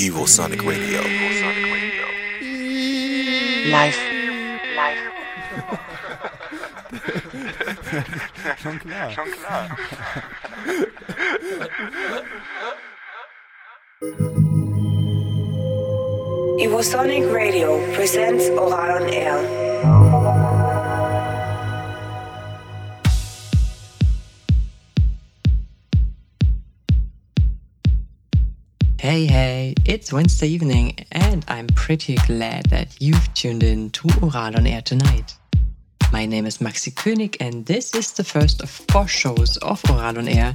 Evosonic Radio. Live. Live. Schon klar. Schon klar. Evosonic Radio presents Ohral on Air. Hey, hey, it's Wednesday evening, and I'm pretty glad that you've tuned in to Ohral on Air tonight. My name is Maxie König, and this is the first of four shows of Ohral on Air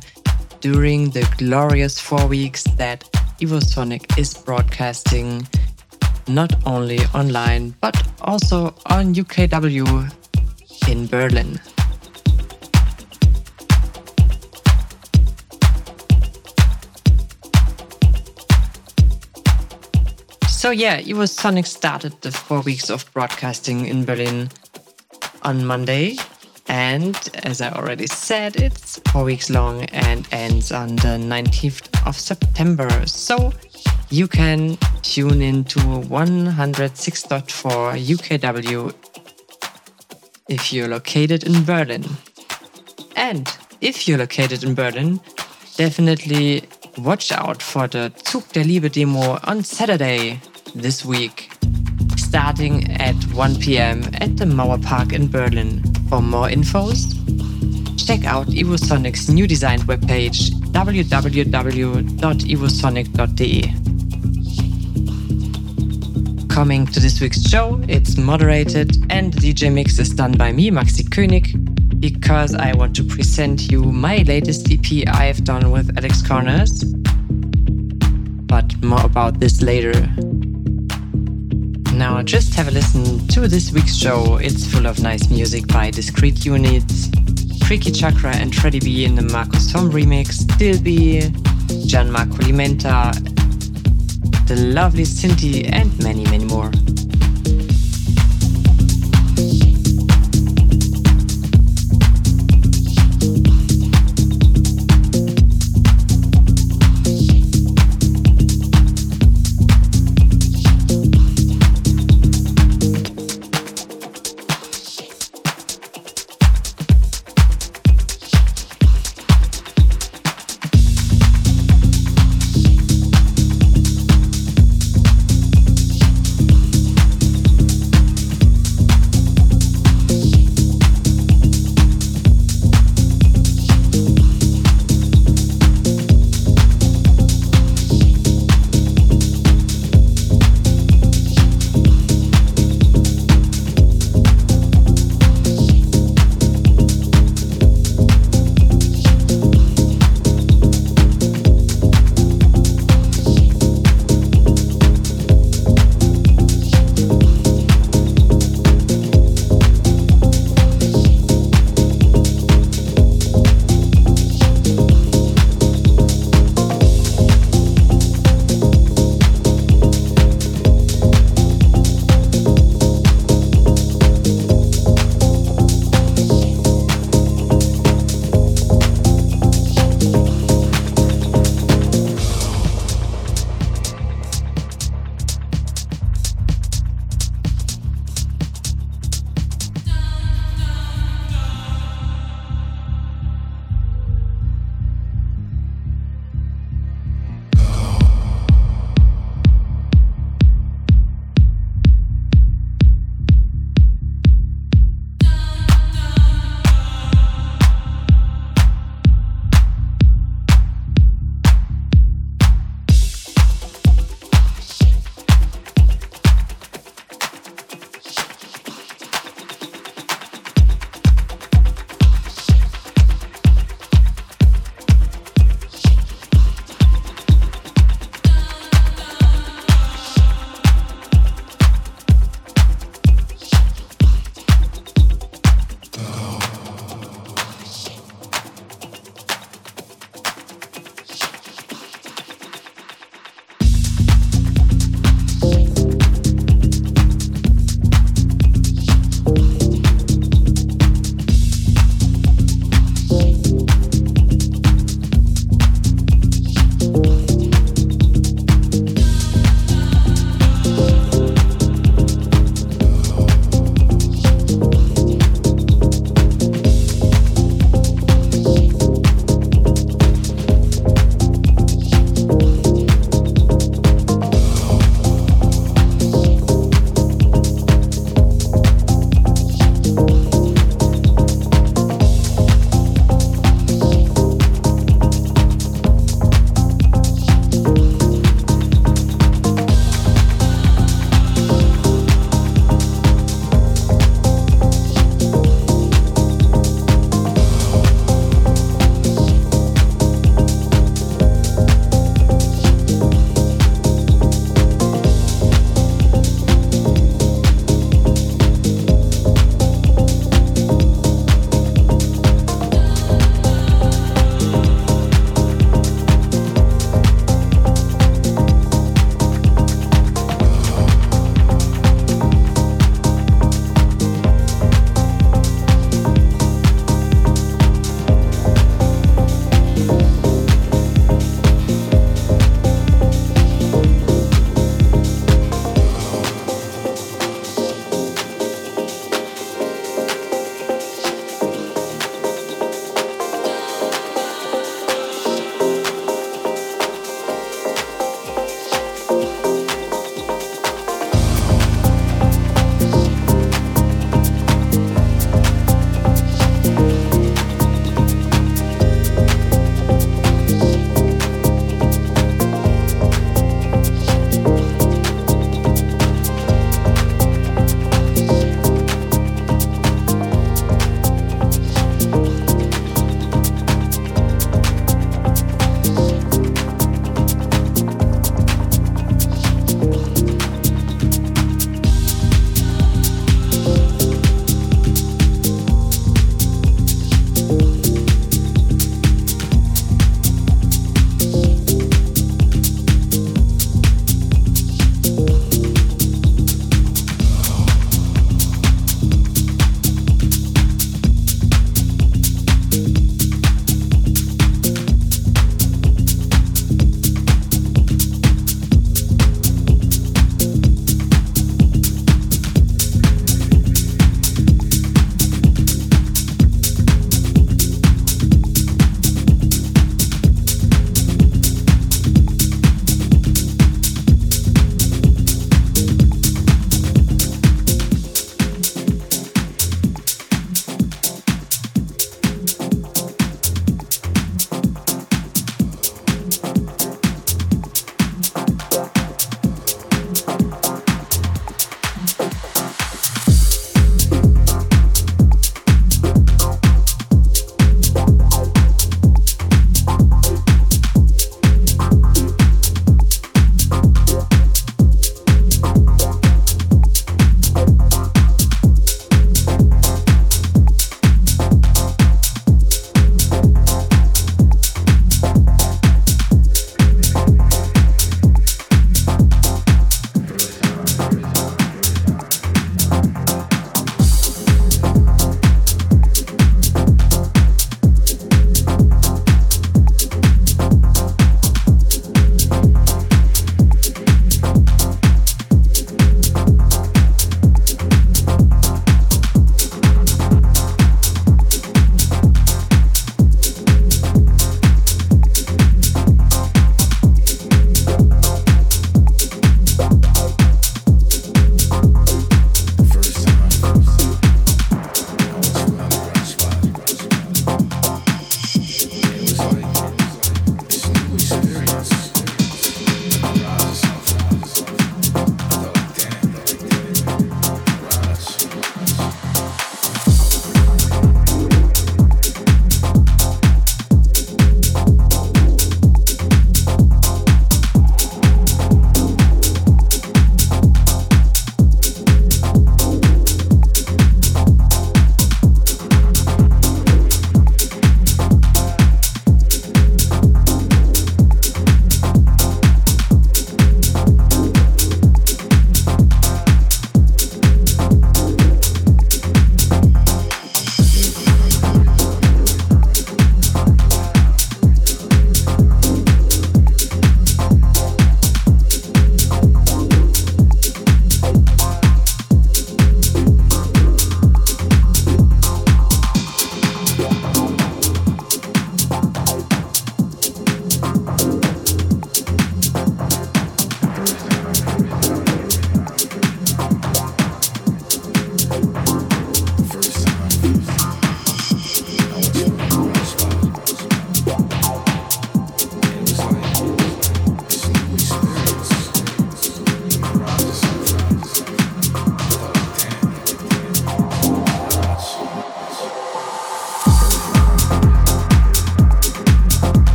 during the glorious four weeks that Evosonic is broadcasting not only online but also on UKW in Berlin. So yeah, Evosonic started the four weeks of broadcasting in Berlin on Monday. And as I already said, it's four weeks long and ends on the 19th of September. So you can tune into 106.4 UKW if you're located in Berlin. And if you're located in Berlin, definitely watch out for the Zug der Liebe demo on Saturday this week, starting at 1 pm at the Mauer Park in Berlin. For more infos, check out Evosonic's new designed webpage www.evosonic.de. Coming to this week's show, it's moderated and the DJ mix is done by me, Maxie König, because I want to present you my latest EP I've done with Alex Connors. But more about this later. Now, just have a listen to this week's show. It's full of nice music by Discreet Units, Freaky Chakra and Freddy Be in the Markus Homm remix, Dilby, Gianmarco Limenta, the lovely Cinthie, and many, many more.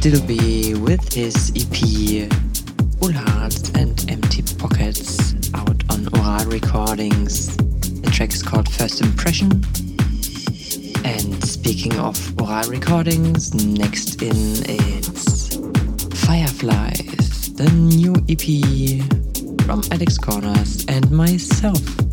Dilby with his EP Full Hearts and Empty Pockets out on Ohral Recordings. The track is called First Impression. And speaking of Ohral Recordings, next in it's Fireflies, the new EP from Alex Connors and myself.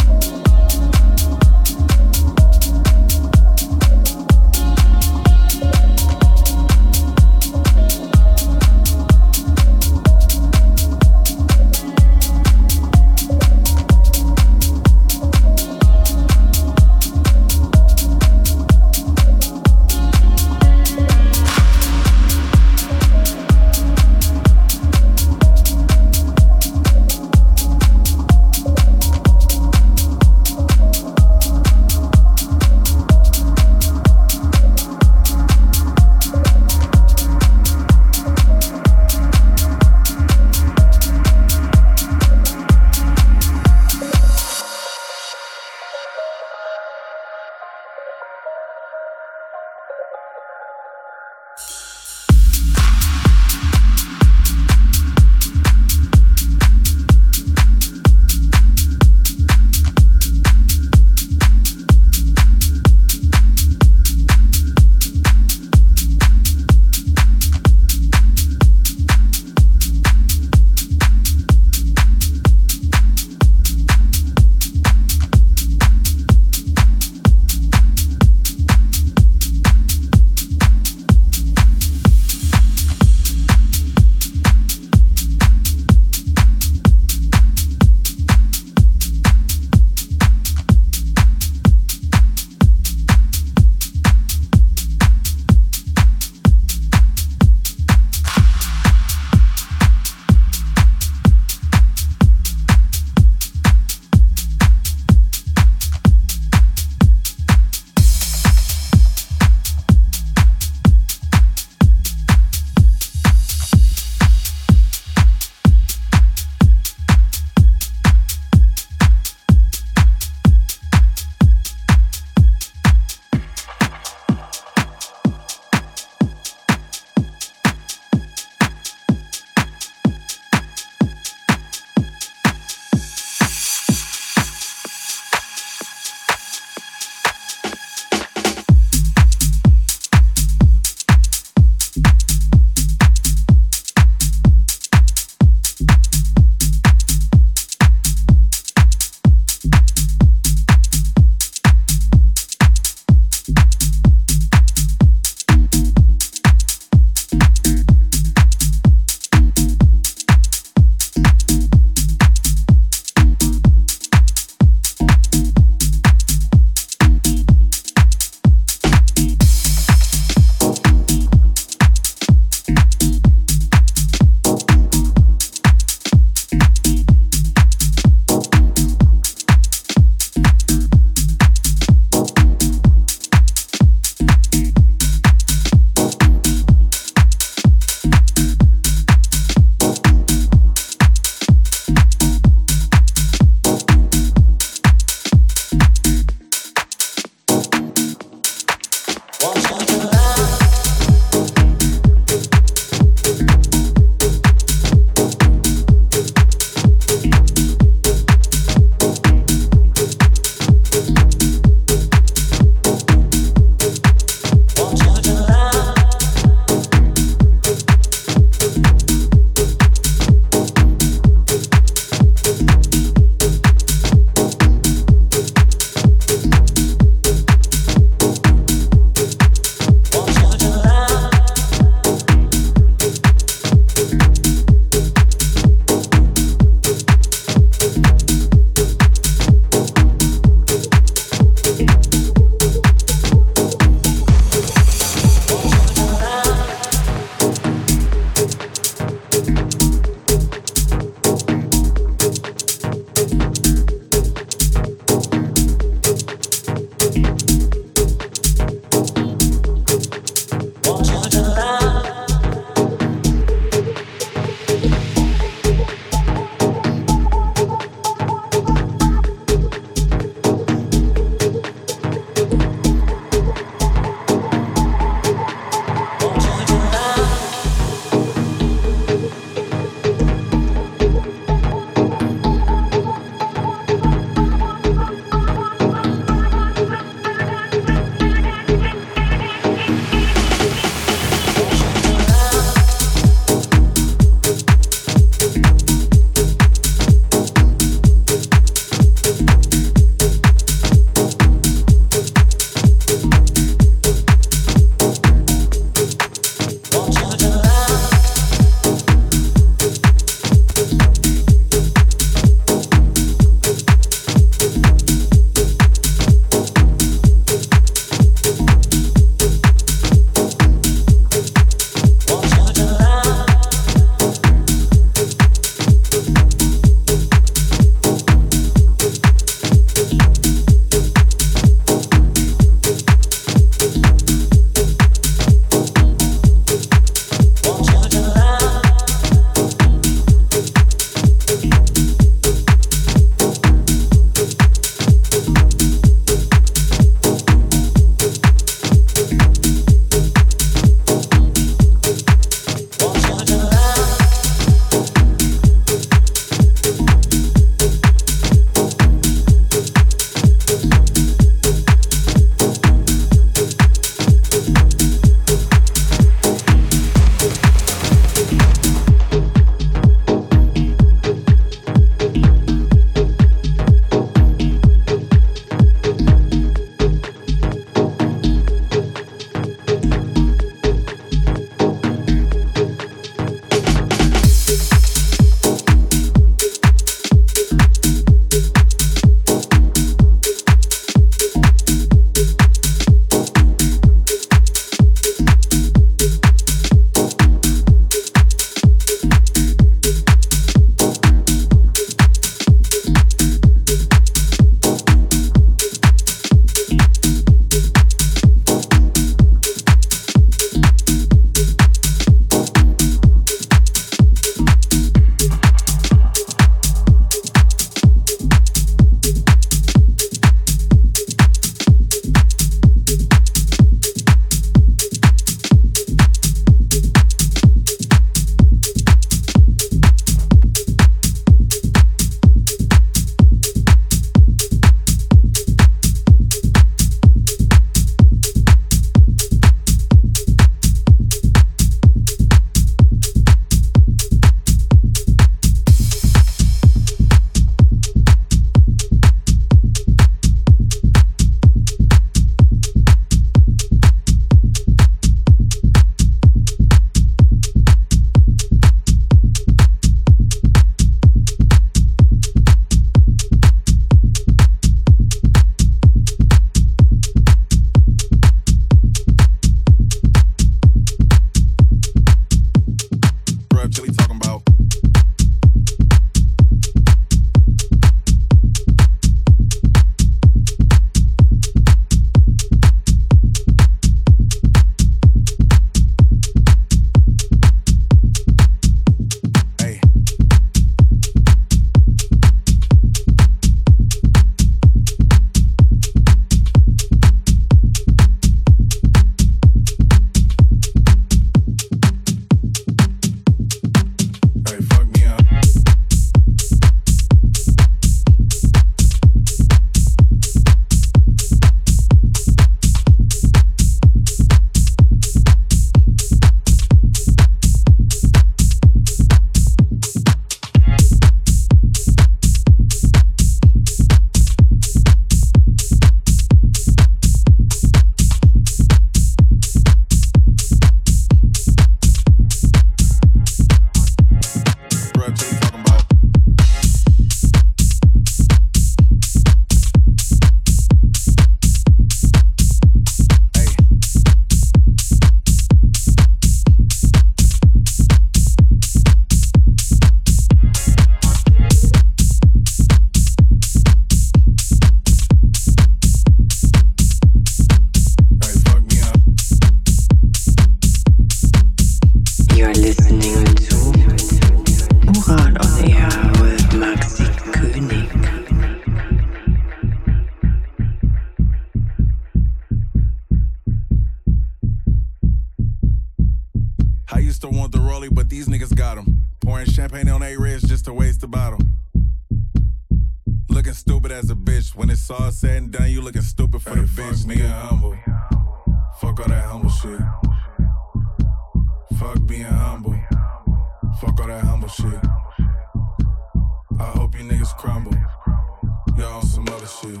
mother shit.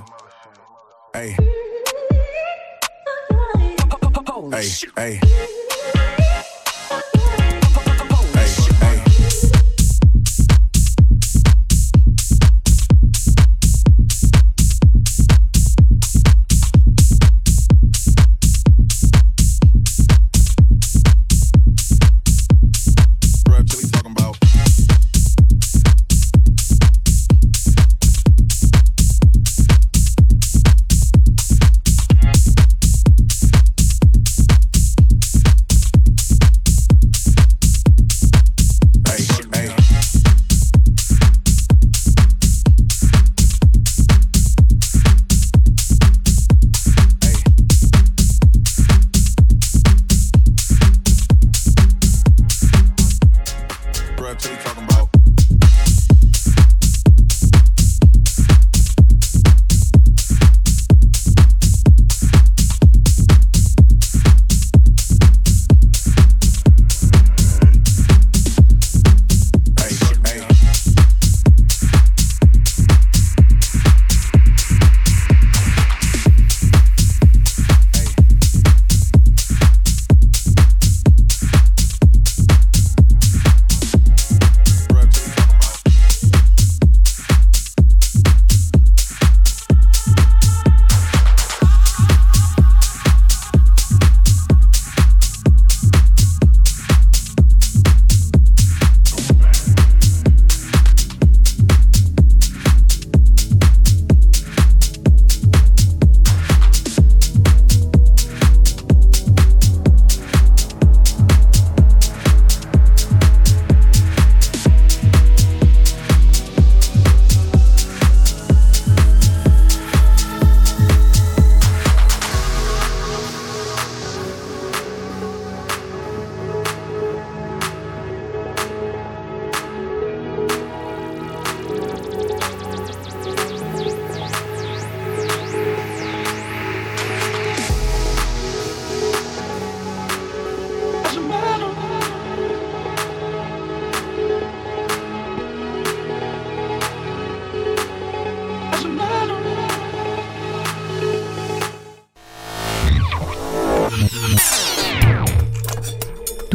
Hey. Hey, hey.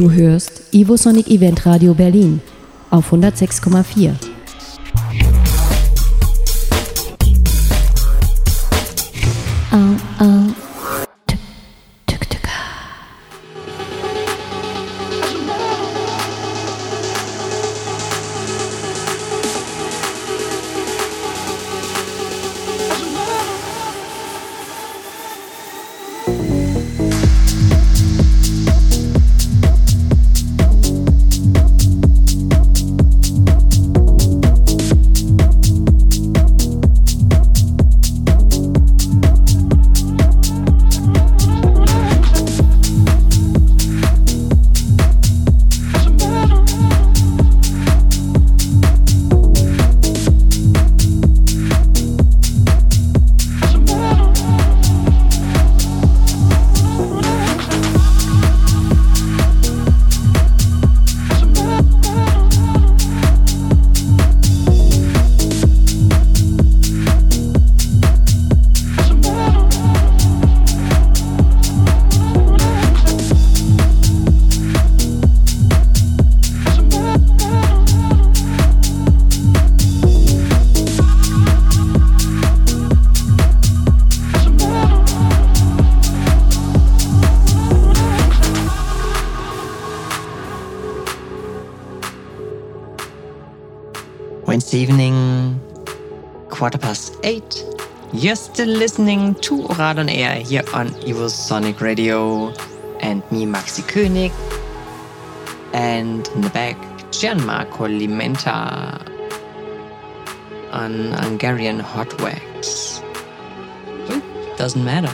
Du hörst Ivosonic Event Radio Berlin auf 106,4. Oh, oh. You're still listening to Ohral on Air here on Evosonic Radio and me, Maxie König. And in the back, Gianmarco Limenta on Hungarian hot wax. Doesn't matter.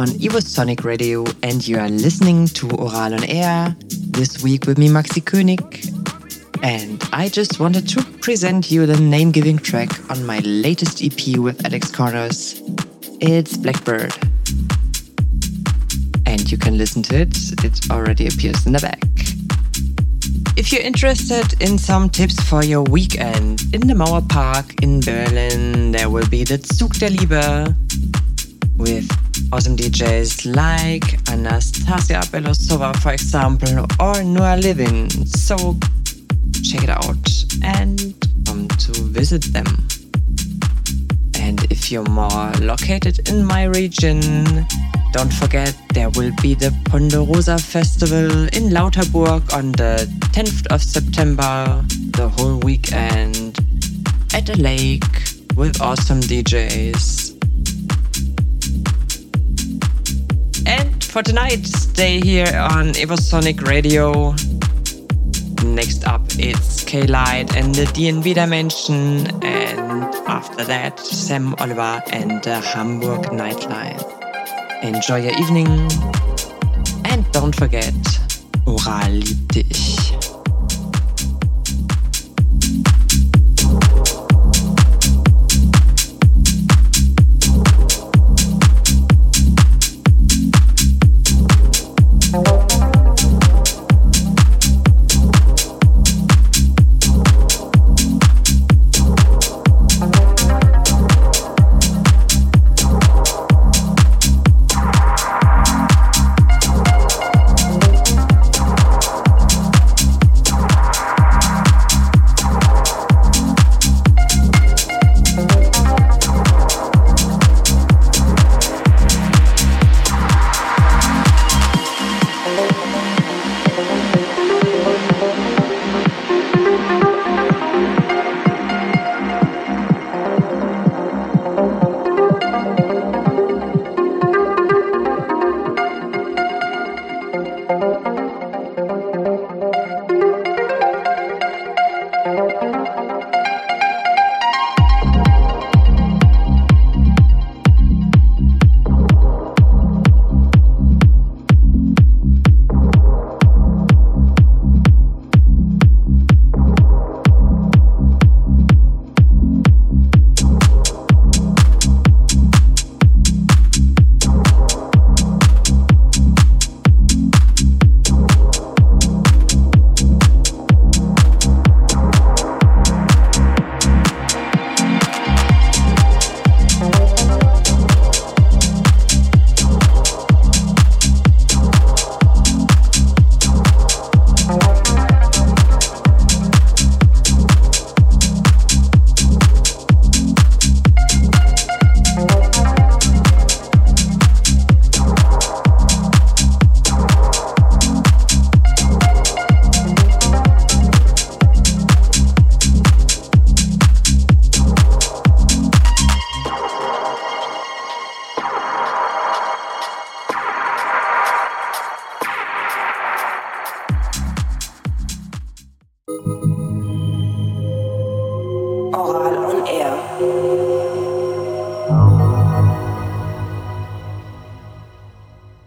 On Evosonic Radio and you are listening to Ohral on Air. This week with me, Maxie König. And I just wanted to present you the name giving track on my latest EP with Alex Connors. It's Blackbird. And you can listen to it, it already appears in the back. If you're interested in some tips for your weekend in the Mauer Park in Berlin, there will be the Zug der Liebe with awesome DJs like Anastasia Belosova, for example, or Noah Living. So check it out and come to visit them. And if you're more located in my region, don't forget there will be the Ponderosa Festival in Lauterburg on the 10th of September, the whole weekend at a lake with awesome DJs. For tonight, stay here on Evosonic Radio. Next up, it's K Light and the DNB Dimension, and after that, Sam Oliver and the Hamburg Nightline. Enjoy your evening, and don't forget, Ohral liebt dich.